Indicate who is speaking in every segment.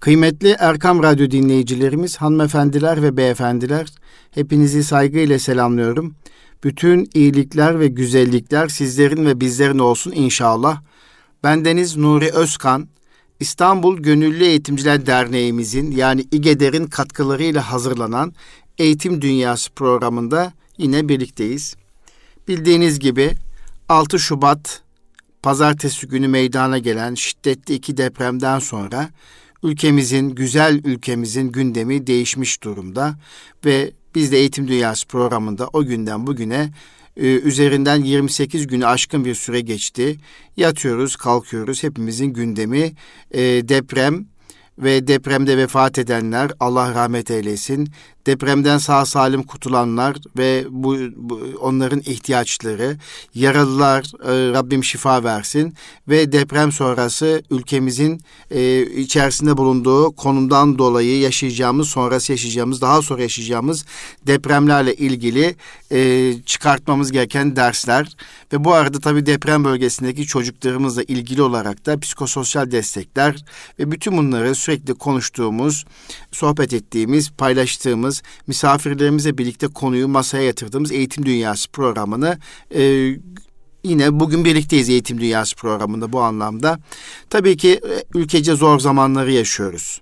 Speaker 1: Kıymetli Erkam Radyo dinleyicilerimiz, hanımefendiler ve beyefendiler, hepinizi saygıyla selamlıyorum. Bütün iyilikler ve güzellikler sizlerin ve bizlerin olsun inşallah. Bendeniz Nuri Özkan, İstanbul Gönüllü Eğitimciler Derneğimizin yani İGEDER'in katkılarıyla hazırlanan Eğitim Dünyası programında yine birlikteyiz. Bildiğiniz gibi 6 Şubat pazartesi günü meydana gelen şiddetli iki depremden sonra ülkemizin, güzel ülkemizin gündemi değişmiş durumda ve biz de Eğitim Dünyası programında o günden bugüne e, üzerinden 28 günü aşkın bir süre geçti. Yatıyoruz, kalkıyoruz. Hepimizin gündemi e, deprem ve depremde vefat edenler Allah rahmet eylesin depremden sağ salim kurtulanlar ve bu, bu onların ihtiyaçları, yaralılar e, Rabbim şifa versin ve deprem sonrası ülkemizin e, içerisinde bulunduğu konumdan dolayı yaşayacağımız, sonrası yaşayacağımız, daha sonra yaşayacağımız depremlerle ilgili e, çıkartmamız gereken dersler. Ve bu arada tabii deprem bölgesindeki çocuklarımızla ilgili olarak da psikososyal destekler ve bütün bunları sürekli konuştuğumuz, sohbet ettiğimiz, paylaştığımız yaptığımız, misafirlerimizle birlikte konuyu masaya yatırdığımız Eğitim Dünyası programını e, yine bugün birlikteyiz Eğitim Dünyası programında bu anlamda. Tabii ki e, ülkece zor zamanları yaşıyoruz.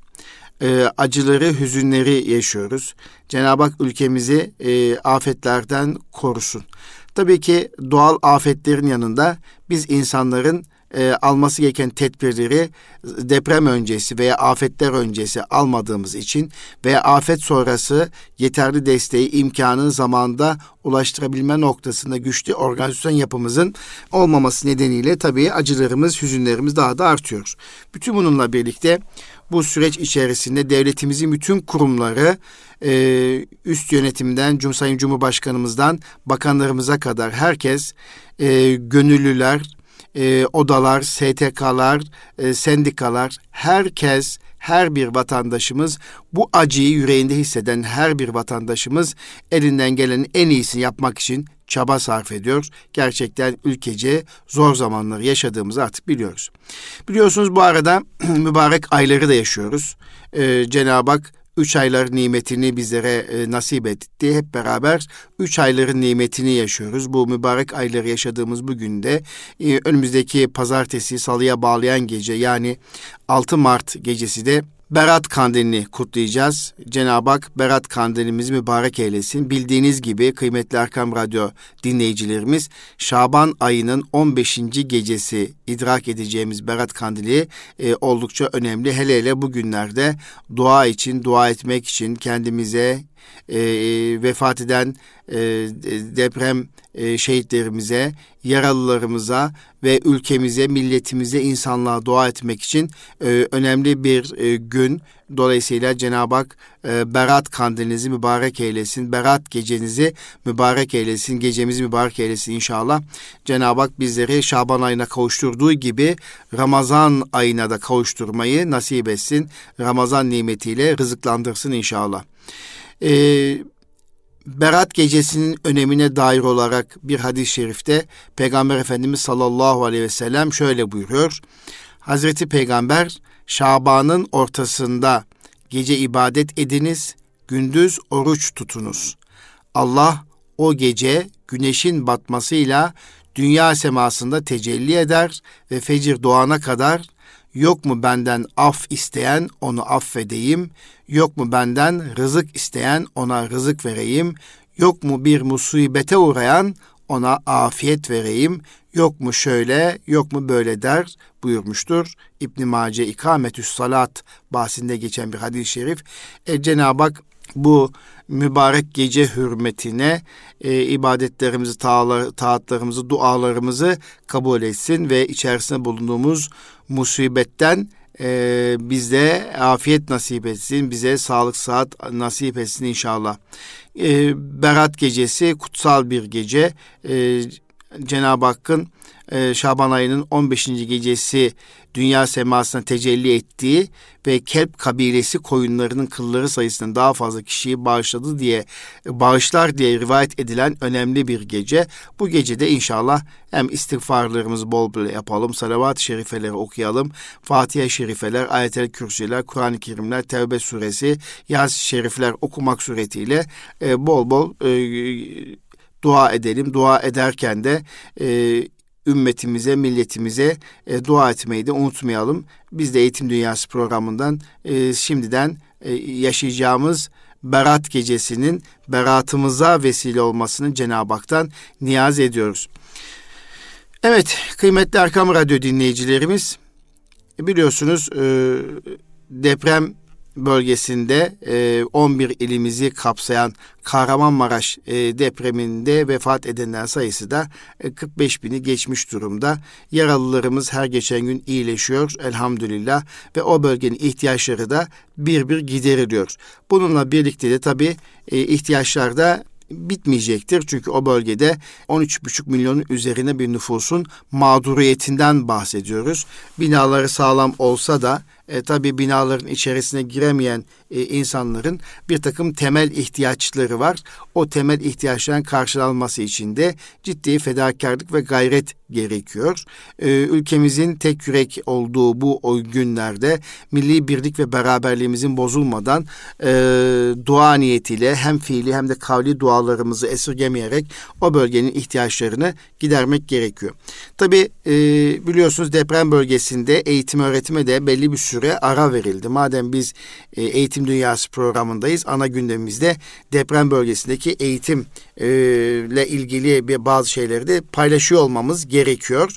Speaker 1: E, acıları, hüzünleri yaşıyoruz. Cenab-ı Hak ülkemizi e, afetlerden korusun. Tabii ki doğal afetlerin yanında biz insanların e, alması gereken tedbirleri deprem öncesi veya afetler öncesi almadığımız için veya afet sonrası yeterli desteği imkanı zamanda ulaştırabilme noktasında güçlü organizasyon yapımızın olmaması nedeniyle tabii acılarımız, hüzünlerimiz daha da artıyor. Bütün bununla birlikte bu süreç içerisinde devletimizin bütün kurumları e, üst yönetimden Sayın Cumhurbaşkanımızdan bakanlarımıza kadar herkes e, gönüllüler, e, odalar, STK'lar, e, sendikalar, herkes, her bir vatandaşımız bu acıyı yüreğinde hisseden her bir vatandaşımız elinden gelenin en iyisini yapmak için çaba sarf ediyor. Gerçekten ülkece zor zamanları yaşadığımızı artık biliyoruz. Biliyorsunuz bu arada mübarek ayları da yaşıyoruz. Ee, Cenab-ı Hak üç aylar nimetini bizlere e, nasip etti. Hep beraber üç ayların nimetini yaşıyoruz. Bu mübarek ayları yaşadığımız bu günde e, önümüzdeki pazartesi salıya bağlayan gece yani 6 Mart gecesi de Berat Kandilini kutlayacağız. Cenab-ı Hak Berat Kandilimizi mübarek eylesin. Bildiğiniz gibi kıymetli Erkam Radyo dinleyicilerimiz Şaban ayının 15. gecesi idrak edeceğimiz Berat Kandili e, oldukça önemli. Hele hele bu günlerde dua için, dua etmek için kendimize, e, vefat eden e, deprem e, şehitlerimize, yaralılarımıza ve ülkemize, milletimize, insanlığa dua etmek için e, önemli bir e, gün. Dolayısıyla Cenab-ı Hak e, Berat kandilinizi mübarek eylesin, Berat gecenizi mübarek eylesin, gecemizi mübarek eylesin inşallah. Cenab-ı Hak bizleri Şaban ayına kavuşturduğu gibi Ramazan ayına da kavuşturmayı nasip etsin. Ramazan nimetiyle rızıklandırsın inşallah. Ee, Berat gecesinin önemine dair olarak bir hadis-i şerifte Peygamber Efendimiz sallallahu aleyhi ve sellem şöyle buyuruyor. Hazreti Peygamber Şaban'ın ortasında gece ibadet ediniz, gündüz oruç tutunuz. Allah o gece güneşin batmasıyla dünya semasında tecelli eder ve fecir doğana kadar Yok mu benden af isteyen onu affedeyim? Yok mu benden rızık isteyen ona rızık vereyim? Yok mu bir musibete uğrayan ona afiyet vereyim? Yok mu şöyle, yok mu böyle der buyurmuştur. İbn Mace İkametüs Salat bahsinde geçen bir hadis-i şerif. E, Cenab-ı Hak bu mübarek gece hürmetine e, ibadetlerimizi, taatlarımızı, dualarımızı kabul etsin ve içerisinde bulunduğumuz musibetten e, bize afiyet nasip etsin, bize sağlık saat nasip etsin inşallah. E, Berat gecesi kutsal bir gece. E, Cenab-ı Hakk'ın e, Şaban ayının 15. gecesi dünya semasına tecelli ettiği ve Kelp kabilesi koyunlarının kılları sayısından daha fazla kişiyi bağışladı diye bağışlar diye rivayet edilen önemli bir gece. Bu gecede inşallah hem istiğfarlarımızı bol bol yapalım, salavat-ı şerifeleri okuyalım, Fatiha-i şerifeler, ayet-el kürsüler, Kur'an-ı Kerimler, Tevbe suresi, Yaz şerifler okumak suretiyle e, bol bol e, dua edelim. Dua ederken de e, ümmetimize, milletimize e, dua etmeyi de unutmayalım. Biz de Eğitim Dünyası programından e, şimdiden e, yaşayacağımız Berat gecesinin beratımıza vesile olmasını Cenab-ı Hak'tan niyaz ediyoruz. Evet, kıymetli Erkam Radyo dinleyicilerimiz, biliyorsunuz e, deprem bölgesinde 11 e, ilimizi kapsayan Kahramanmaraş e, depreminde vefat edenler sayısı da 45 e, bini geçmiş durumda. Yaralılarımız her geçen gün iyileşiyor elhamdülillah ve o bölgenin ihtiyaçları da bir bir gideriliyor. Bununla birlikte de tabii ihtiyaçlar da bitmeyecektir. Çünkü o bölgede 13,5 milyonun üzerine bir nüfusun mağduriyetinden bahsediyoruz. Binaları sağlam olsa da e, tabi binaların içerisine giremeyen e, insanların bir takım temel ihtiyaçları var. O temel ihtiyaçların karşılanması için de ciddi fedakarlık ve gayret gerekiyor. E, ülkemizin tek yürek olduğu bu o günlerde milli birlik ve beraberliğimizin bozulmadan e, dua niyetiyle hem fiili hem de kavli dualarımızı esirgemeyerek o bölgenin ihtiyaçlarını gidermek gerekiyor. Tabi e, biliyorsunuz deprem bölgesinde eğitim öğretime de belli bir süre ara verildi. Madem biz e, eğitim dünyası programındayız ana gündemimizde deprem bölgesindeki eğitim e, ilgili bir bazı şeyleri de paylaşıyor olmamız gerekiyor.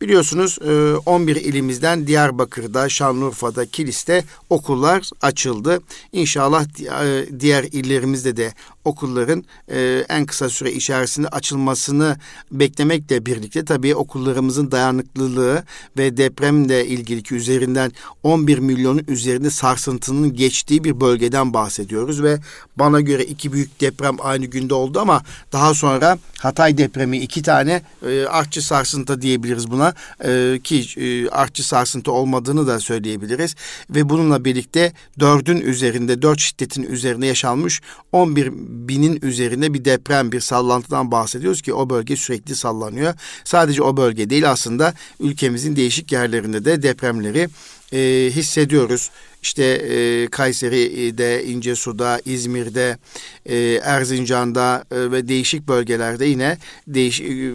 Speaker 1: Biliyorsunuz 11 e, ilimizden Diyarbakır'da, Şanlıurfa'da, Kilis'te okullar açıldı. İnşallah e, diğer illerimizde de okulların e, en kısa süre içerisinde açılmasını beklemekle birlikte tabii okullarımızın dayanıklılığı ve depremle ilgili ki üzerinden 11 milyonun üzerinde sarsıntının geçtiği bir bölgeden bahsediyoruz ve bana göre iki büyük deprem aynı günde oldu ama daha sonra Hatay depremi iki tane e, artçı sarsıntı diyebiliriz buna e, ki e, artçı sarsıntı olmadığını da söyleyebiliriz ve bununla birlikte dördün üzerinde dört şiddetin üzerinde yaşanmış 11 binin üzerinde bir deprem, bir sallantıdan bahsediyoruz ki o bölge sürekli sallanıyor. Sadece o bölge değil aslında ülkemizin değişik yerlerinde de depremleri e, hissediyoruz. İşte e, Kayseri'de, İncesu'da, İzmir'de, e, Erzincan'da e, ve değişik bölgelerde yine değişik e,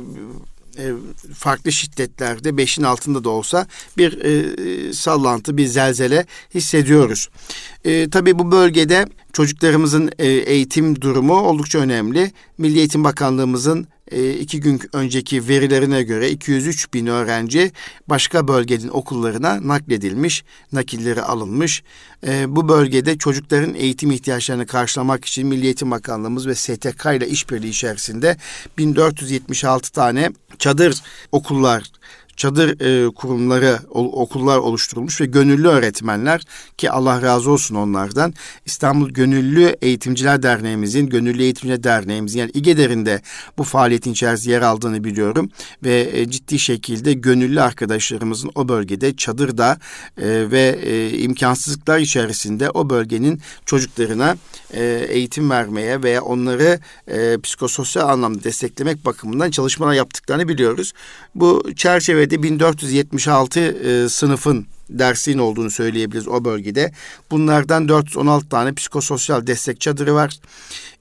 Speaker 1: e, farklı şiddetlerde beşin altında da olsa bir e, sallantı, bir zelzele hissediyoruz. E, tabii bu bölgede çocuklarımızın e, eğitim durumu oldukça önemli. Milli Eğitim Bakanlığımızın iki gün önceki verilerine göre 203 bin öğrenci başka bölgenin okullarına nakledilmiş, nakilleri alınmış. E, bu bölgede çocukların eğitim ihtiyaçlarını karşılamak için Milli Eğitim Bakanlığımız ve STK ile işbirliği içerisinde 1476 tane çadır okullar çadır e, kurumları, okullar oluşturulmuş ve gönüllü öğretmenler ki Allah razı olsun onlardan İstanbul Gönüllü Eğitimciler Derneğimizin, Gönüllü Eğitimciler Derneğimizin yani İGEDER'in de bu faaliyetin içerisinde yer aldığını biliyorum ve e, ciddi şekilde gönüllü arkadaşlarımızın o bölgede çadırda e, ve e, imkansızlıklar içerisinde o bölgenin çocuklarına e, eğitim vermeye veya onları e, psikososyal anlamda desteklemek bakımından çalışmalar yaptıklarını biliyoruz. Bu çerçeve Türkiye'de 1476 e, sınıfın dersliğin olduğunu söyleyebiliriz o bölgede. Bunlardan 416 tane psikososyal destek çadırı var.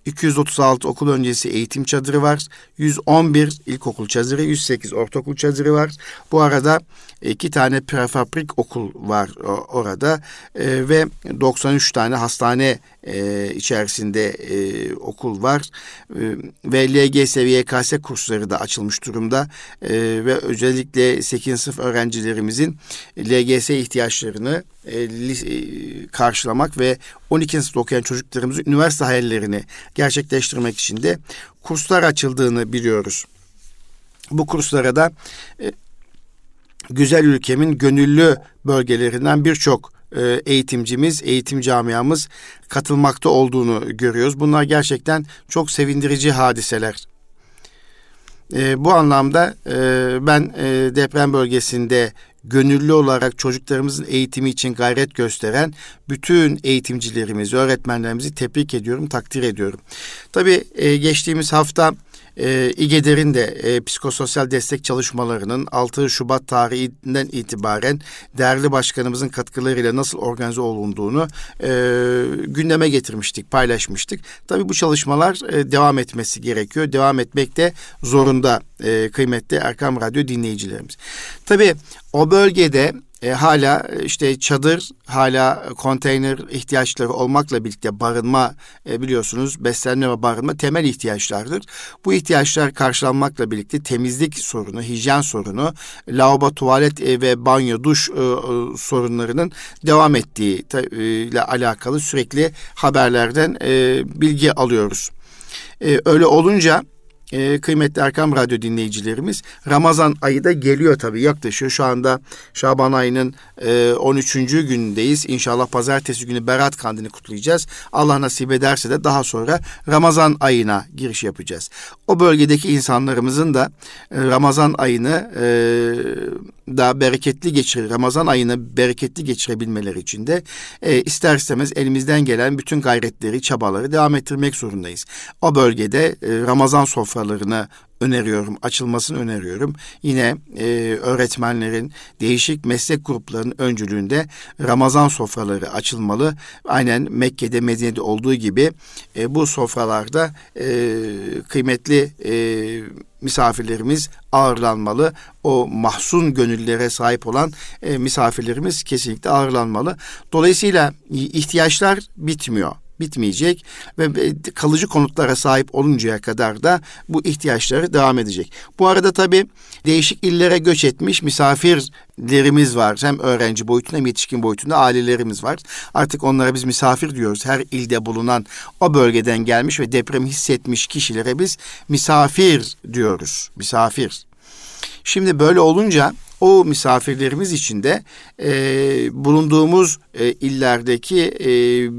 Speaker 1: 236 okul öncesi eğitim çadırı var. 111 ilkokul çadırı, 108 ortaokul çadırı var. Bu arada iki tane prefabrik okul var orada e, ve 93 tane hastane e, içerisinde e, okul var e, ve LGS ve YKS kursları da açılmış durumda e, ve özellikle 8. sınıf öğrencilerimizin LGS ihtiyaçlarını e, e, karşılamak ve 12. sınıfta okuyan çocuklarımızın üniversite hayallerini gerçekleştirmek için de kurslar açıldığını biliyoruz. Bu kurslara da e, güzel ülkemin gönüllü bölgelerinden birçok e, eğitimcimiz, eğitim camiamız katılmakta olduğunu görüyoruz. Bunlar gerçekten çok sevindirici hadiseler. E, bu anlamda e, ben e, deprem bölgesinde gönüllü olarak çocuklarımızın eğitimi için gayret gösteren bütün eğitimcilerimizi, öğretmenlerimizi tebrik ediyorum, takdir ediyorum. Tabii e, geçtiğimiz hafta e, İGEDER'in de e, psikososyal destek çalışmalarının 6 Şubat tarihinden itibaren değerli başkanımızın katkılarıyla nasıl organize olunduğunu e, gündeme getirmiştik, paylaşmıştık. Tabii bu çalışmalar e, devam etmesi gerekiyor. Devam etmek de zorunda e, kıymetli Erkam Radyo dinleyicilerimiz. Tabii o bölgede e, hala işte çadır, hala konteyner ihtiyaçları olmakla birlikte barınma e, biliyorsunuz beslenme ve barınma temel ihtiyaçlardır. Bu ihtiyaçlar karşılanmakla birlikte temizlik sorunu, hijyen sorunu, lavabo, tuvalet e, ve banyo, duş e, e, sorunlarının devam ettiği e, ile alakalı sürekli haberlerden e, bilgi alıyoruz. E, öyle olunca e, kıymetli Erkam Radyo dinleyicilerimiz Ramazan ayı da geliyor tabii yaklaşıyor. Şu anda Şaban ayının e, 13. günündeyiz. İnşallah pazartesi günü Berat Kandini kutlayacağız. Allah nasip ederse de daha sonra Ramazan ayına giriş yapacağız. O bölgedeki insanlarımızın da e, Ramazan ayını e, daha bereketli geçirir. Ramazan ayını bereketli geçirebilmeleri için de e, ister istemez elimizden gelen bütün gayretleri, çabaları devam ettirmek zorundayız. O bölgede e, Ramazan sofralarını öneriyorum, açılmasını öneriyorum. Yine e, öğretmenlerin değişik meslek gruplarının öncülüğünde Ramazan sofraları açılmalı. Aynen Mekke'de, Medine'de olduğu gibi e, bu sofralarda e, kıymetli e, misafirlerimiz ağırlanmalı. O mahzun gönüllere sahip olan e, misafirlerimiz kesinlikle ağırlanmalı. Dolayısıyla ihtiyaçlar bitmiyor bitmeyecek ve kalıcı konutlara sahip oluncaya kadar da bu ihtiyaçları devam edecek. Bu arada tabii değişik illere göç etmiş misafirlerimiz var. Hem öğrenci boyutunda hem yetişkin boyutunda ailelerimiz var. Artık onlara biz misafir diyoruz. Her ilde bulunan o bölgeden gelmiş ve depremi hissetmiş kişilere biz misafir diyoruz. Misafir. Şimdi böyle olunca o misafirlerimiz için de e, bulunduğumuz e, illerdeki e,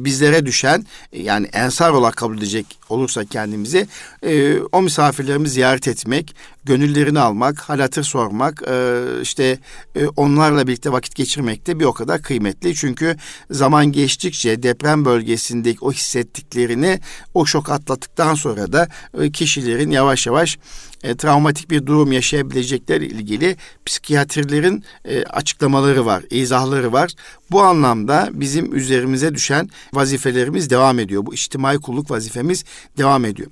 Speaker 1: bizlere düşen yani ensar olarak kabul edecek olursa kendimizi e, o misafirlerimizi ziyaret etmek, gönüllerini almak, halatır sormak, e, işte e, onlarla birlikte vakit geçirmek de bir o kadar kıymetli. Çünkü zaman geçtikçe deprem bölgesindeki o hissettiklerini o şok atlattıktan sonra da e, kişilerin yavaş yavaş e, travmatik bir durum yaşayabilecekleri ilgili psikiyatrlerin e, açıklamaları var, izahları var. Bu anlamda bizim üzerimize düşen vazifelerimiz devam ediyor. Bu içtimai kulluk vazifemiz devam ediyor.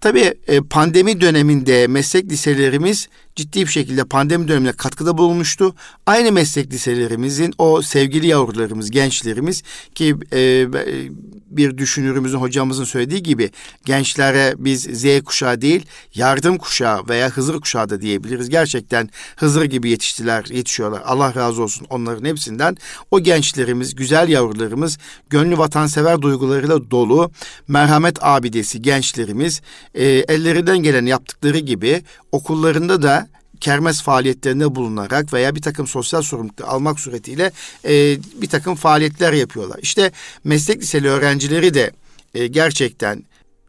Speaker 1: Tabii e, pandemi döneminde meslek liselerimiz ciddi bir şekilde pandemi döneminde katkıda bulunmuştu. Aynı meslek liselerimizin o sevgili yavrularımız, gençlerimiz ki e, bir düşünürümüzün, hocamızın söylediği gibi gençlere biz Z kuşağı değil, yardım kuşağı veya Hızır kuşağı da diyebiliriz. Gerçekten Hızır gibi yetiştiler, yetişiyorlar. Allah razı olsun onların hepsinden. O gençlerimiz, güzel yavrularımız, gönlü vatansever duygularıyla dolu, merhamet abidesi gençlerimiz e, ellerinden gelen yaptıkları gibi okullarında da kermes faaliyetlerinde bulunarak veya bir takım sosyal sorumluluk almak suretiyle e, bir takım faaliyetler yapıyorlar. İşte meslek liseli öğrencileri de e, gerçekten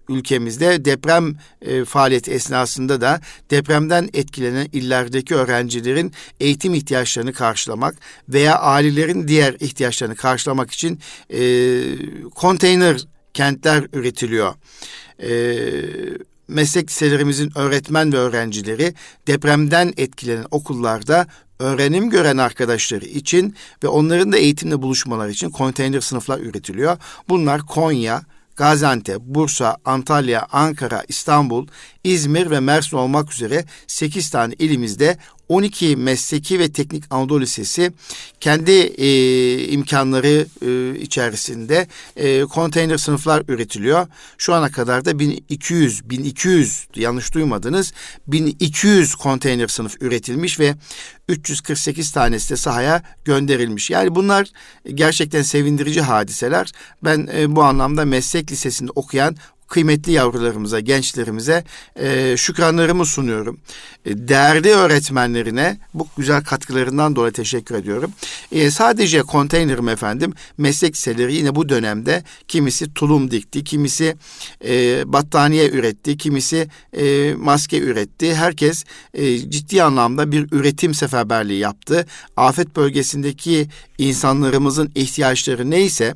Speaker 1: ülkemizde deprem e, faaliyeti esnasında da depremden etkilenen illerdeki öğrencilerin eğitim ihtiyaçlarını karşılamak veya ailelerin diğer ihtiyaçlarını karşılamak için e, konteyner kentler üretiliyor. E, meslek liselerimizin öğretmen ve öğrencileri depremden etkilenen okullarda öğrenim gören arkadaşları için ve onların da eğitimle buluşmaları için konteyner sınıflar üretiliyor. Bunlar Konya, Gaziantep, Bursa, Antalya, Ankara, İstanbul, İzmir ve Mersin olmak üzere 8 tane ilimizde 12 mesleki ve teknik Anadolu Lisesi kendi e, imkanları e, içerisinde e, konteyner sınıflar üretiliyor. Şu ana kadar da 1200, 1200 yanlış duymadınız 1200 konteyner sınıf üretilmiş ve 348 tanesi de sahaya gönderilmiş. Yani bunlar gerçekten sevindirici hadiseler. Ben e, bu anlamda meslek lisesinde okuyan kıymetli yavrularımıza, gençlerimize e, şükranlarımı sunuyorum. E, değerli öğretmenlerine bu güzel katkılarından dolayı teşekkür ediyorum. E, sadece konteynerim efendim meslek liseleri yine bu dönemde kimisi tulum dikti, kimisi e, battaniye üretti, kimisi e, maske üretti. Herkes e, ciddi anlamda bir üretim seferberliği yaptı. Afet bölgesindeki insanlarımızın ihtiyaçları neyse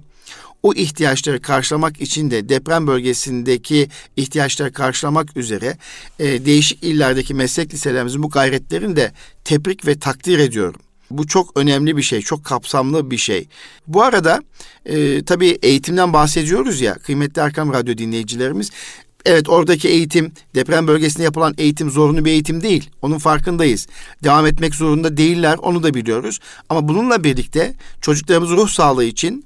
Speaker 1: o ihtiyaçları karşılamak için de deprem bölgesindeki ihtiyaçları karşılamak üzere e, değişik illerdeki meslek liselerimizin bu gayretlerini de tebrik ve takdir ediyorum. Bu çok önemli bir şey, çok kapsamlı bir şey. Bu arada e, tabii eğitimden bahsediyoruz ya kıymetli Erkam Radyo dinleyicilerimiz. Evet oradaki eğitim, deprem bölgesinde yapılan eğitim zorunlu bir eğitim değil. Onun farkındayız. Devam etmek zorunda değiller, onu da biliyoruz. Ama bununla birlikte çocuklarımız ruh sağlığı için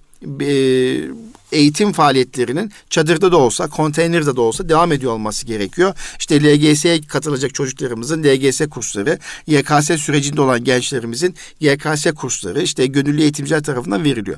Speaker 1: eğitim faaliyetlerinin çadırda da olsa, konteynerde de olsa devam ediyor olması gerekiyor. İşte LGS'ye katılacak çocuklarımızın LGS kursları, YKS sürecinde olan gençlerimizin YKS kursları işte gönüllü eğitimciler tarafından veriliyor.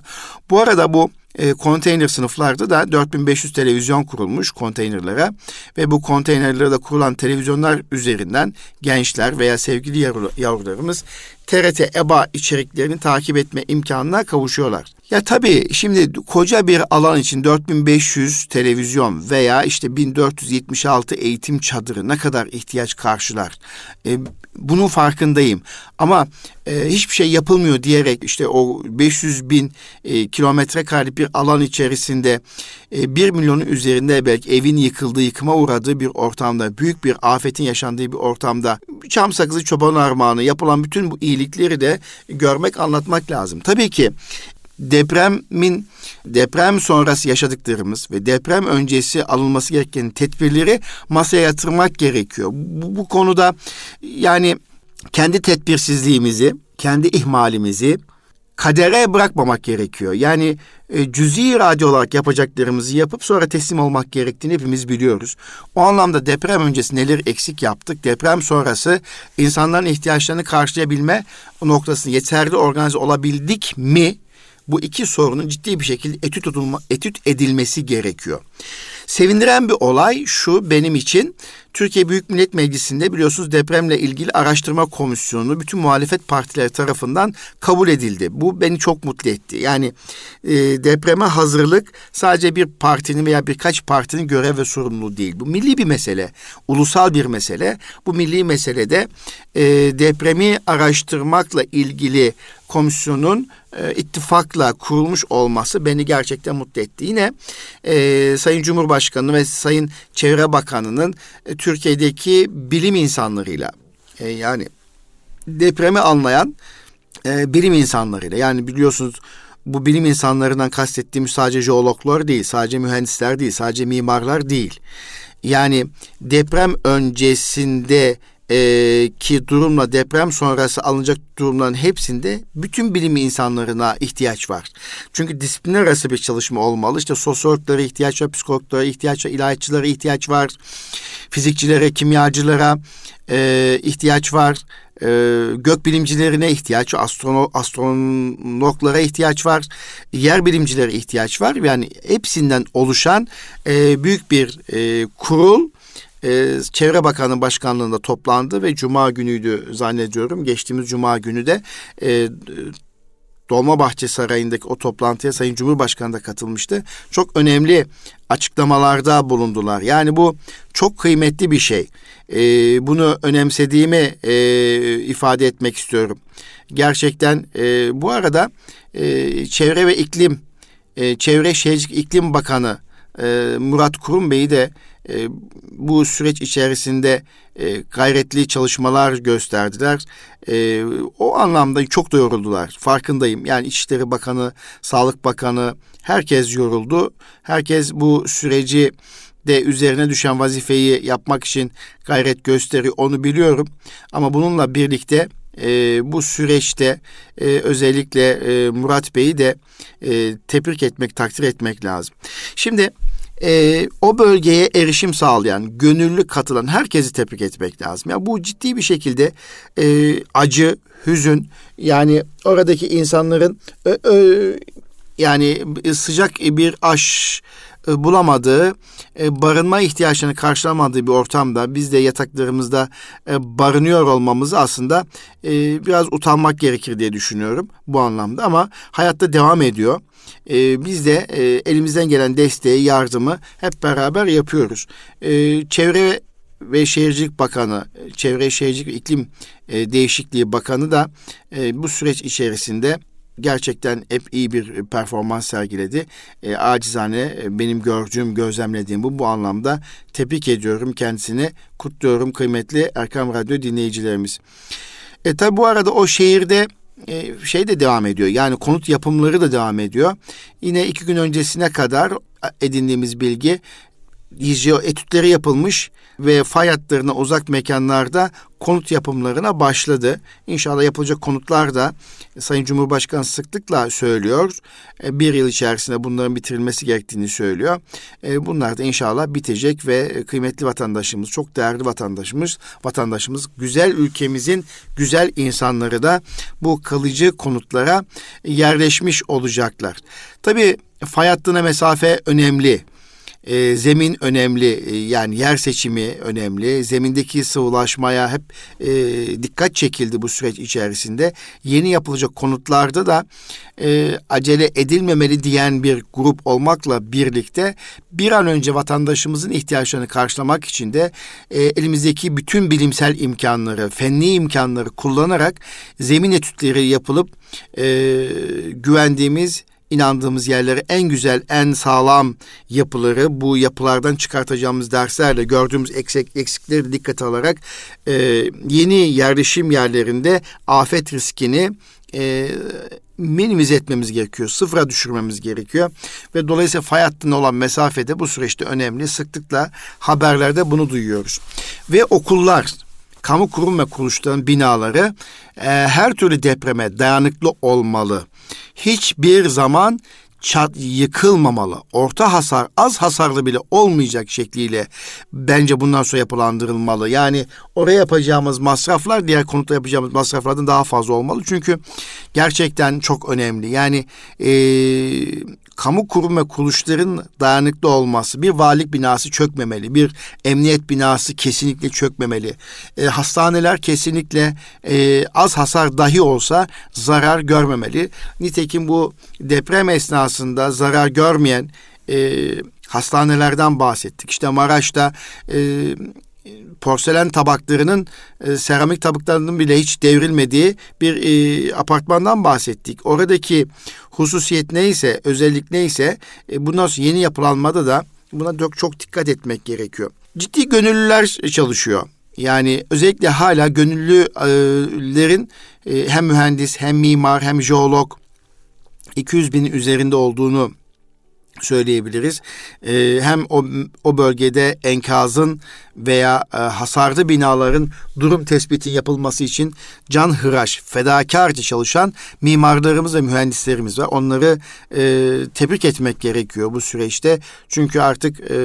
Speaker 1: Bu arada bu e, konteyner sınıflarda da 4500 televizyon kurulmuş konteynerlere ve bu konteynerlere de kurulan televizyonlar üzerinden gençler veya sevgili yavrularımız TRT EBA içeriklerini takip etme imkanına kavuşuyorlar. Ya tabii şimdi koca bir alan için 4500 televizyon veya işte 1476 eğitim çadırı ne kadar ihtiyaç karşılar? E, bunun farkındayım. Ama e, hiçbir şey yapılmıyor diyerek işte o 500 bin e, kilometre kare bir alan içerisinde e, 1 milyonun üzerinde belki evin yıkıldığı, yıkıma uğradığı bir ortamda, büyük bir afetin yaşandığı bir ortamda çam sakızı çoban armağanı yapılan bütün bu iyilikleri de görmek, anlatmak lazım. Tabii ki depremin deprem sonrası yaşadıklarımız ve deprem öncesi alınması gereken tedbirleri masaya yatırmak gerekiyor. Bu, bu konuda yani kendi tedbirsizliğimizi, kendi ihmalimizi kadere bırakmamak gerekiyor. Yani e, cüzi irade olarak yapacaklarımızı yapıp sonra teslim olmak gerektiğini hepimiz biliyoruz. O anlamda deprem öncesi neler eksik yaptık, deprem sonrası insanların ihtiyaçlarını karşılayabilme noktasını yeterli organize olabildik mi? Bu iki sorunun ciddi bir şekilde etüt, edilme, etüt edilmesi gerekiyor. Sevindiren bir olay şu benim için Türkiye Büyük Millet Meclisi'nde biliyorsunuz depremle ilgili araştırma komisyonu bütün muhalefet partileri tarafından kabul edildi. Bu beni çok mutlu etti. Yani e, depreme hazırlık sadece bir partinin veya birkaç partinin görev ve sorumluluğu değil. Bu milli bir mesele, ulusal bir mesele. Bu milli meselede e, depremi araştırmakla ilgili komisyonun e, ittifakla kurulmuş olması beni gerçekten mutlu etti. Yine e, Sayın Cumhurbaşkanı ve Sayın Çevre Bakanı'nın e, Türkiye'deki bilim insanlarıyla e, yani depremi anlayan e, bilim insanlarıyla yani biliyorsunuz bu bilim insanlarından kastettiğim sadece jeologlar değil, sadece mühendisler değil, sadece mimarlar değil. Yani deprem öncesinde e, ki durumla deprem sonrası alınacak durumların hepsinde bütün bilim insanlarına ihtiyaç var. Çünkü disiplin arası bir çalışma olmalı. İşte sosyologlara ihtiyaç var, psikologlara ihtiyaç var, ilahiyatçılara ihtiyaç var, fizikçilere, kimyacılara e, ihtiyaç var. E, gök bilimcilerine ihtiyaç, astrono, astronomlara ihtiyaç var, yer bilimcilere ihtiyaç var. Yani hepsinden oluşan e, büyük bir e, kurul e, Çevre Bakanı başkanlığında toplandı ve Cuma günüydü zannediyorum. Geçtiğimiz Cuma günü de e, Dolmabahçe Sarayı'ndaki o toplantıya Sayın Cumhurbaşkanı da katılmıştı. Çok önemli açıklamalarda bulundular. Yani bu çok kıymetli bir şey. E, bunu önemsediğimi e, ifade etmek istiyorum. Gerçekten e, bu arada e, Çevre ve İklim, e, Çevre Şehircilik İklim Bakanı e, Murat Kurum Bey'i de e, bu süreç içerisinde e, gayretli çalışmalar gösterdiler. E, o anlamda çok da yoruldular. Farkındayım. Yani İçişleri Bakanı, Sağlık Bakanı herkes yoruldu. Herkes bu süreci de üzerine düşen vazifeyi yapmak için gayret gösteriyor. Onu biliyorum. Ama bununla birlikte e, bu süreçte e, özellikle e, Murat Bey'i de e, tebrik etmek, takdir etmek lazım. Şimdi e, o bölgeye erişim sağlayan, gönüllü katılan herkesi tebrik etmek lazım. Ya bu ciddi bir şekilde e, acı, hüzün yani oradaki insanların ö, ö, yani sıcak bir aş bulamadığı, e, barınma ihtiyaçlarını karşılamadığı bir ortamda biz de yataklarımızda e, barınıyor olmamızı aslında e, biraz utanmak gerekir diye düşünüyorum bu anlamda ama hayatta devam ediyor. E, biz de e, elimizden gelen desteği, yardımı hep beraber yapıyoruz. E, çevre ve Şehircilik Bakanı, Çevre Şehircilik ve İklim e, Değişikliği Bakanı da e, bu süreç içerisinde gerçekten hep iyi bir performans sergiledi. E, acizane e, benim gördüğüm, gözlemlediğim bu bu anlamda tebrik ediyorum kendisini. Kutluyorum kıymetli Erkam Radyo dinleyicilerimiz. E tabi bu arada o şehirde e, şey de devam ediyor. Yani konut yapımları da devam ediyor. Yine iki gün öncesine kadar edindiğimiz bilgi hijyo etütleri yapılmış ve fay hatlarına uzak mekanlarda konut yapımlarına başladı. İnşallah yapılacak konutlar da Sayın Cumhurbaşkanı sıklıkla söylüyor. E, bir yıl içerisinde bunların bitirilmesi gerektiğini söylüyor. E, bunlar da inşallah bitecek ve kıymetli vatandaşımız, çok değerli vatandaşımız, vatandaşımız güzel ülkemizin güzel insanları da bu kalıcı konutlara yerleşmiş olacaklar. Tabii fay hattına mesafe önemli. E, zemin önemli e, yani yer seçimi önemli. Zemindeki sıvılaşmaya hep e, dikkat çekildi bu süreç içerisinde. Yeni yapılacak konutlarda da e, acele edilmemeli diyen bir grup olmakla birlikte bir an önce vatandaşımızın ihtiyaçlarını karşılamak için de e, elimizdeki bütün bilimsel imkanları, fenli imkanları kullanarak zemin etütleri yapılıp e, güvendiğimiz inandığımız yerlere en güzel, en sağlam yapıları bu yapılardan çıkartacağımız derslerle gördüğümüz eksik, eksikleri dikkate alarak e, yeni yerleşim yerlerinde afet riskini e, minimize etmemiz gerekiyor. Sıfıra düşürmemiz gerekiyor. Ve dolayısıyla fay hattına olan mesafede bu süreçte önemli. Sıklıkla haberlerde bunu duyuyoruz. Ve okullar, kamu kurum ve kuruluşların binaları e, her türlü depreme dayanıklı olmalı hiçbir zaman çat yıkılmamalı. Orta hasar, az hasarlı bile olmayacak şekliyle bence bundan sonra yapılandırılmalı. Yani oraya yapacağımız masraflar diğer konutta yapacağımız masraflardan daha fazla olmalı. Çünkü gerçekten çok önemli. Yani e, kamu kurum ve kuruluşların dayanıklı olması, bir valilik binası çökmemeli, bir emniyet binası kesinlikle çökmemeli. E, hastaneler kesinlikle e, az hasar dahi olsa zarar görmemeli. Nitekim bu deprem esnasında zarar görmeyen e, hastanelerden bahsettik. İşte Maraş'ta e, porselen tabaklarının e, seramik tabaklarının bile hiç devrilmediği bir e, apartmandan bahsettik. Oradaki hususiyet neyse, özellik neyse e, bundan sonra yeni yapılanmada da buna çok, çok dikkat etmek gerekiyor. Ciddi gönüllüler çalışıyor. Yani özellikle hala gönüllülerin e, hem mühendis hem mimar hem jeolog 200 binin üzerinde olduğunu söyleyebiliriz. E, hem o, o bölgede enkazın veya e, hasarlı binaların durum tespiti yapılması için can hıraş, fedakarca çalışan mimarlarımız ve mühendislerimiz var. Onları e, tebrik etmek gerekiyor bu süreçte. Çünkü artık e,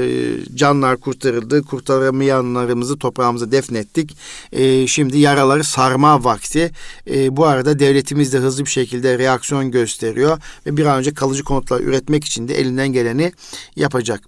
Speaker 1: canlar kurtarıldı, kurtaramayanlarımızı toprağımıza defnettik. E, şimdi yaraları sarma vakti. E, bu arada devletimiz de hızlı bir şekilde reaksiyon gösteriyor ve bir an önce kalıcı konutlar üretmek için de elinden geleni yapacak.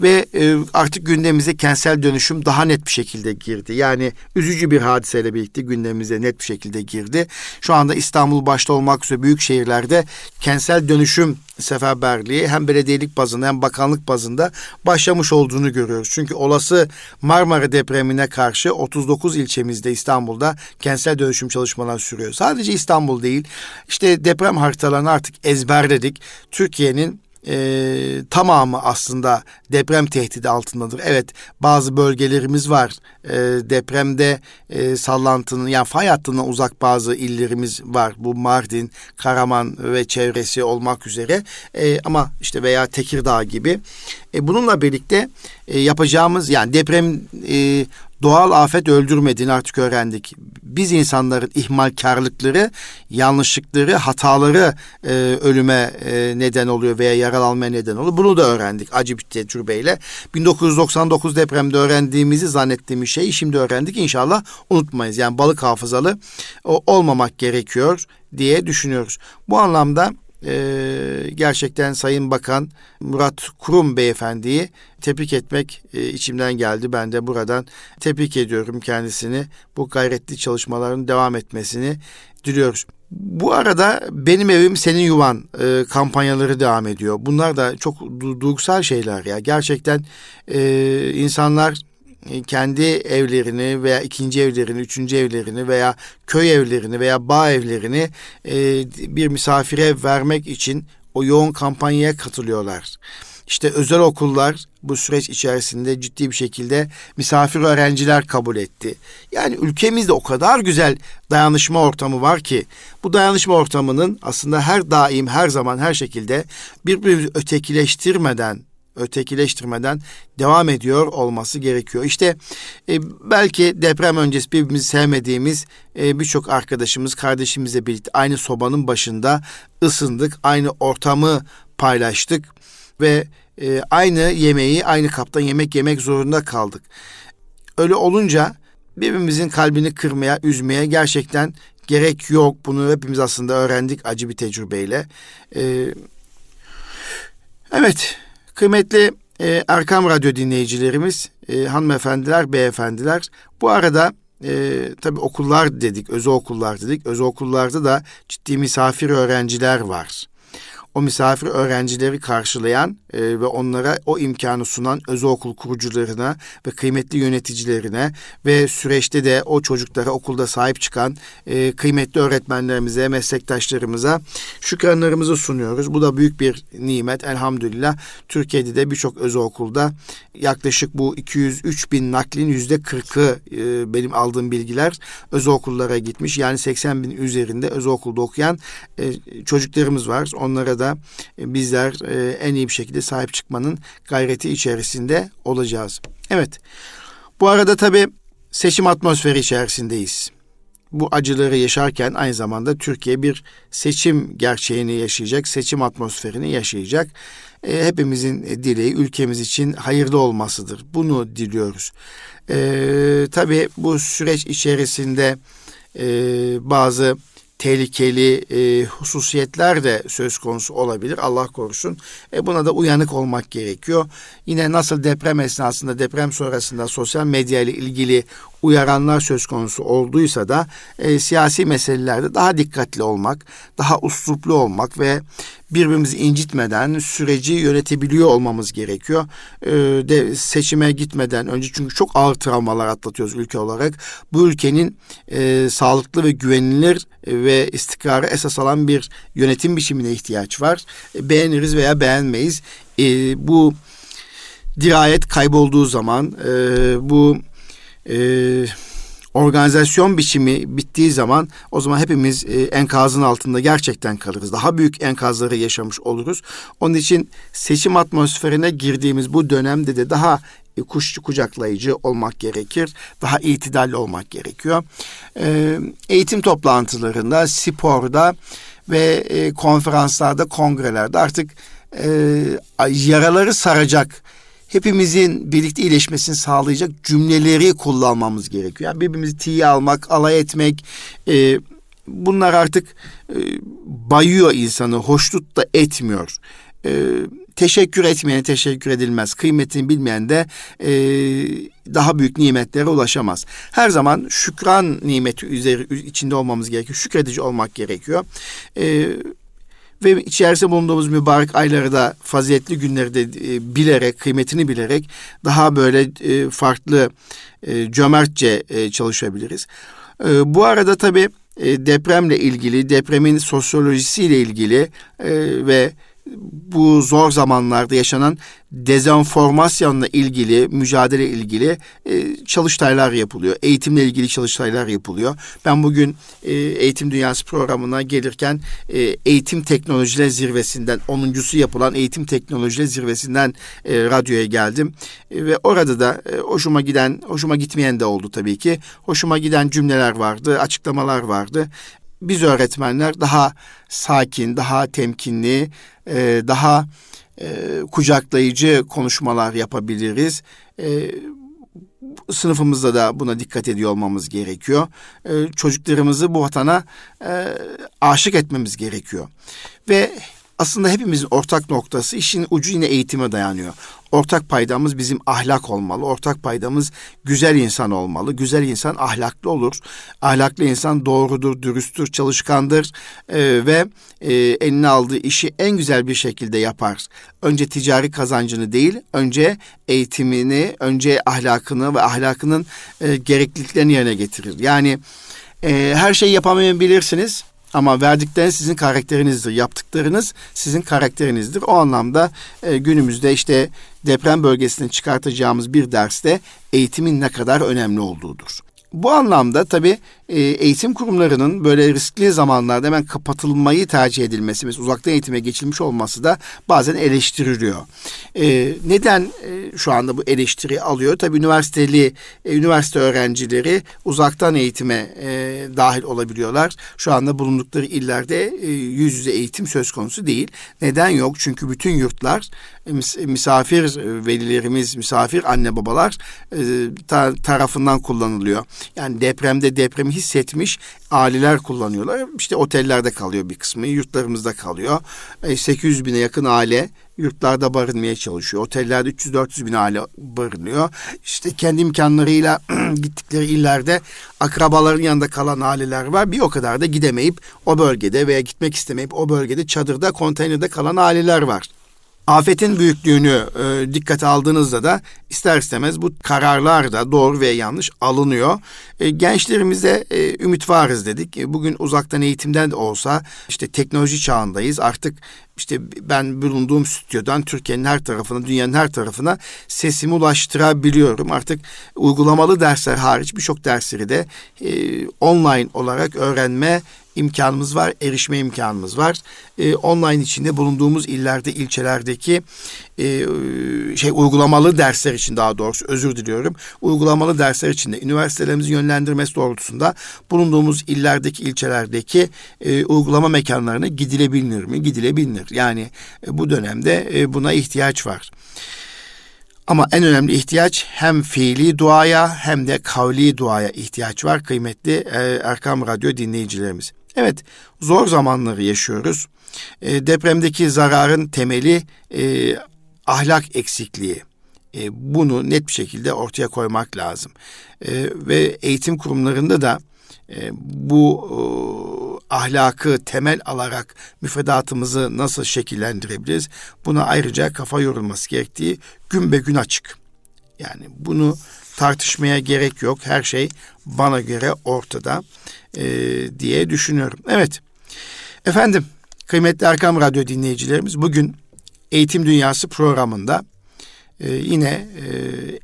Speaker 1: Ve e, artık gündemimize kentsel dönüşüm daha daha net bir şekilde girdi. Yani üzücü bir hadiseyle birlikte gündemimize net bir şekilde girdi. Şu anda İstanbul başta olmak üzere büyük şehirlerde kentsel dönüşüm seferberliği hem belediyelik bazında hem bakanlık bazında başlamış olduğunu görüyoruz. Çünkü olası Marmara depremine karşı 39 ilçemizde İstanbul'da kentsel dönüşüm çalışmaları sürüyor. Sadece İstanbul değil işte deprem haritalarını artık ezberledik. Türkiye'nin e, tamamı aslında deprem tehdidi altındadır. Evet bazı bölgelerimiz var e, depremde e, sallantının yani fay hattına uzak bazı illerimiz var. Bu Mardin, Karaman ve çevresi olmak üzere e, ama işte veya Tekirdağ gibi. E, bununla birlikte e, yapacağımız yani deprem e, doğal afet öldürmediğini artık öğrendik. Biz insanların ihmalkarlıkları, yanlışlıkları, hataları e, ölüme e, neden oluyor veya yaralanmaya neden oluyor. Bunu da öğrendik acı bir tecrübeyle. 1999 depremde öğrendiğimizi zannettiğimiz şeyi şimdi öğrendik. İnşallah unutmayız. Yani balık hafızalı olmamak gerekiyor diye düşünüyoruz. Bu anlamda e, gerçekten Sayın Bakan Murat Kurum Beyefendi'yi tebrik etmek e, içimden geldi. Ben de buradan tebrik ediyorum kendisini. Bu gayretli çalışmaların devam etmesini diliyoruz. Bu arada benim evim senin yuvan e, kampanyaları devam ediyor. Bunlar da çok duygusal şeyler ya. Gerçekten e, insanlar kendi evlerini veya ikinci evlerini, üçüncü evlerini veya köy evlerini veya bağ evlerini e, bir misafire vermek için o yoğun kampanyaya katılıyorlar. İşte özel okullar bu süreç içerisinde ciddi bir şekilde misafir öğrenciler kabul etti. Yani ülkemizde o kadar güzel dayanışma ortamı var ki bu dayanışma ortamının aslında her daim, her zaman, her şekilde birbirimizi ötekileştirmeden ötekileştirmeden devam ediyor olması gerekiyor. İşte e, belki deprem öncesi birbirimizi sevmediğimiz e, birçok arkadaşımız, kardeşimizle birlikte aynı sobanın başında ısındık, aynı ortamı paylaştık ve e, aynı yemeği aynı kaptan yemek yemek zorunda kaldık. Öyle olunca birbirimizin kalbini kırmaya, üzmeye gerçekten gerek yok. Bunu hepimiz aslında öğrendik acı bir tecrübeyle. Ee, evet, kıymetli e, Erkam Radyo dinleyicilerimiz, e, hanımefendiler, beyefendiler. Bu arada e, tabii okullar dedik, özel okullar dedik. Özel okullarda da ciddi misafir öğrenciler var o misafir öğrencileri karşılayan e, ve onlara o imkanı sunan özel okul kurucularına ve kıymetli yöneticilerine ve süreçte de o çocuklara okulda sahip çıkan e, kıymetli öğretmenlerimize, meslektaşlarımıza şükranlarımızı sunuyoruz. Bu da büyük bir nimet elhamdülillah. Türkiye'de de birçok özel okulda yaklaşık bu 203 bin naklin yüzde 40'ı e, benim aldığım bilgiler özel okullara gitmiş. Yani 80 bin üzerinde özel okulda okuyan e, çocuklarımız var. Onlara da e, bizler e, en iyi bir şekilde sahip çıkmanın gayreti içerisinde olacağız. Evet. Bu arada tabii seçim atmosferi içerisindeyiz. Bu acıları yaşarken aynı zamanda Türkiye bir seçim gerçeğini yaşayacak, seçim atmosferini yaşayacak. E, hepimizin dileği ülkemiz için hayırlı olmasıdır. Bunu diliyoruz. E, tabii bu süreç içerisinde e, bazı tehlikeli e, hususiyetler de söz konusu olabilir. Allah korusun. E, buna da uyanık olmak gerekiyor. Yine nasıl deprem esnasında, deprem sonrasında sosyal medya ile ilgili uyaranlar söz konusu olduysa da e, siyasi meselelerde daha dikkatli olmak, daha usluplu olmak ve birbirimizi incitmeden süreci yönetebiliyor olmamız gerekiyor. E, de seçime gitmeden önce çünkü çok ağır travmalar atlatıyoruz ülke olarak. Bu ülkenin e, sağlıklı ve güvenilir ve istikrarı esas alan bir yönetim biçimine ihtiyaç var. E, beğeniriz veya beğenmeyiz. E, bu dirayet kaybolduğu zaman e, bu e, organizasyon biçimi bittiği zaman o zaman hepimiz e, enkazın altında gerçekten kalırız. Daha büyük enkazları yaşamış oluruz. Onun için seçim atmosferine girdiğimiz bu dönemde de daha e, kuş kucaklayıcı olmak gerekir. Daha itidalli olmak gerekiyor. E, eğitim toplantılarında, sporda ve e, konferanslarda, kongrelerde artık e, yaraları saracak hepimizin birlikte iyileşmesini sağlayacak cümleleri kullanmamız gerekiyor. Yani birbirimizi tiye almak, alay etmek, e, bunlar artık e, bayıyor insanı, hoşnut da etmiyor. E, teşekkür etmeyene teşekkür edilmez. Kıymetini bilmeyen de e, daha büyük nimetlere ulaşamaz. Her zaman şükran nimeti üzeri içinde olmamız gerekiyor. Şükredici olmak gerekiyor. E, ve içerisinde bulunduğumuz mübarek ayları da faziletli günleri de e, bilerek, kıymetini bilerek daha böyle e, farklı e, cömertçe çalışabiliriz. Bu arada tabii depremle ilgili, depremin sosyolojisiyle ilgili ve bu zor zamanlarda yaşanan dezenformasyonla ilgili, mücadele ilgili e, çalıştaylar yapılıyor. Eğitimle ilgili çalıştaylar yapılıyor. Ben bugün e, Eğitim Dünyası programına gelirken e, Eğitim Teknolojiler Zirvesi'nden, 10.sü yapılan Eğitim Teknolojiler Zirvesi'nden e, radyoya geldim. E, ve orada da e, hoşuma giden, hoşuma gitmeyen de oldu tabii ki. Hoşuma giden cümleler vardı, açıklamalar vardı biz öğretmenler daha sakin, daha temkinli, e, daha e, kucaklayıcı konuşmalar yapabiliriz. E, sınıfımızda da buna dikkat ediyor olmamız gerekiyor. E, çocuklarımızı bu vatana e, aşık etmemiz gerekiyor. Ve aslında hepimizin ortak noktası işin ucu yine eğitime dayanıyor. Ortak paydamız bizim ahlak olmalı. Ortak paydamız güzel insan olmalı. Güzel insan ahlaklı olur. Ahlaklı insan doğrudur, dürüsttür, çalışkandır e, ve e, eline aldığı işi en güzel bir şekilde yapar. Önce ticari kazancını değil, önce eğitimini, önce ahlakını ve ahlakının e, gerekliliklerini yerine getirir. Yani e, her şeyi yapamayabilirsiniz ama verdikleriniz sizin karakterinizdir. Yaptıklarınız sizin karakterinizdir. O anlamda e, günümüzde işte deprem bölgesinde çıkartacağımız bir derste eğitimin ne kadar önemli olduğudur. Bu anlamda tabii e, eğitim kurumlarının böyle riskli zamanlarda hemen kapatılmayı tercih edilmesi, mesela uzaktan eğitime geçilmiş olması da bazen eleştiriliyor. E, neden e, şu anda bu eleştiri alıyor? Tabii üniversiteli, e, üniversite öğrencileri uzaktan eğitime e, dahil olabiliyorlar. Şu anda bulundukları illerde e, yüz yüze eğitim söz konusu değil. Neden yok? Çünkü bütün yurtlar misafir velilerimiz, misafir anne babalar e, tarafından kullanılıyor. Yani depremde depremi hissetmiş aileler kullanıyorlar. İşte otellerde kalıyor bir kısmı, yurtlarımızda kalıyor. 800 e, bine yakın aile yurtlarda barınmaya çalışıyor. Otellerde 300-400 bin aile barınıyor. İşte kendi imkanlarıyla gittikleri illerde akrabaların yanında kalan aileler var. Bir o kadar da gidemeyip o bölgede veya gitmek istemeyip o bölgede çadırda, konteynerde kalan aileler var. Afetin büyüklüğünü e, dikkate aldığınızda da ister istemez bu kararlar da doğru ve yanlış alınıyor. E, gençlerimize e, ümit varız dedik. E, bugün uzaktan eğitimden de olsa işte teknoloji çağındayız. Artık işte ben bulunduğum stüdyodan Türkiye'nin her tarafına, dünyanın her tarafına sesimi ulaştırabiliyorum. Artık uygulamalı dersler hariç birçok dersleri de e, online olarak öğrenme imkanımız var, erişme imkanımız var. E, online içinde bulunduğumuz illerde, ilçelerdeki e, şey uygulamalı dersler için daha doğrusu özür diliyorum. Uygulamalı dersler içinde üniversitelerimizin yönlendirmesi doğrultusunda bulunduğumuz illerdeki, ilçelerdeki e, uygulama mekanlarına gidilebilir mi? Gidilebilir. Yani e, bu dönemde e, buna ihtiyaç var. Ama en önemli ihtiyaç hem fiili duaya hem de kavli duaya ihtiyaç var kıymetli e, Erkam Radyo dinleyicilerimiz. Evet zor zamanları yaşıyoruz. E, depremdeki zararın temeli e, ahlak eksikliği. E, bunu net bir şekilde ortaya koymak lazım. E, ve eğitim kurumlarında da e, bu e, ahlakı temel alarak müfredatımızı nasıl şekillendirebiliriz? Buna ayrıca kafa yorulması gerektiği gün be gün açık. Yani bunu tartışmaya gerek yok. Her şey bana göre ortada e, diye düşünüyorum. Evet. Efendim kıymetli Erkam Radyo dinleyicilerimiz bugün Eğitim Dünyası programında e, yine e,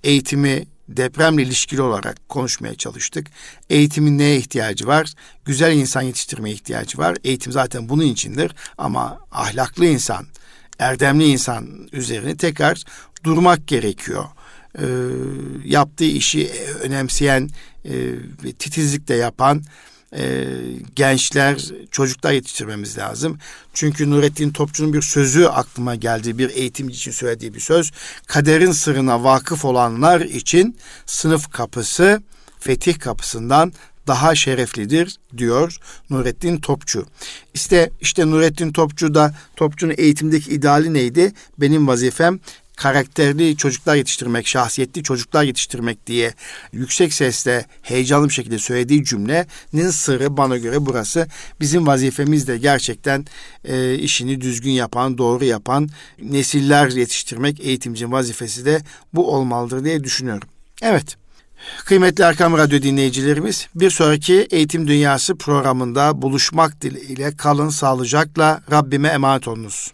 Speaker 1: eğitimi depremle ilişkili olarak konuşmaya çalıştık. Eğitimin neye ihtiyacı var? Güzel insan yetiştirmeye ihtiyacı var. Eğitim zaten bunun içindir ama ahlaklı insan, erdemli insan üzerine tekrar durmak gerekiyor. Ee, yaptığı işi önemseyen e, titizlikle yapan e, gençler, çocuklar yetiştirmemiz lazım. Çünkü Nurettin Topçu'nun bir sözü aklıma geldi. Bir eğitimci için söylediği bir söz. Kaderin sırrına vakıf olanlar için sınıf kapısı fetih kapısından daha şereflidir diyor Nurettin Topçu. İşte işte Nurettin Topçu da Topçu'nun eğitimdeki ideali neydi? Benim vazifem karakterli çocuklar yetiştirmek, şahsiyetli çocuklar yetiştirmek diye yüksek sesle heyecanlı bir şekilde söylediği cümlenin sırrı bana göre burası. Bizim vazifemiz de gerçekten e, işini düzgün yapan, doğru yapan nesiller yetiştirmek eğitimcinin vazifesi de bu olmalıdır diye düşünüyorum. Evet. Kıymetli Erkam Radyo dinleyicilerimiz, bir sonraki Eğitim Dünyası programında buluşmak dileğiyle kalın sağlıcakla Rabbime emanet olunuz.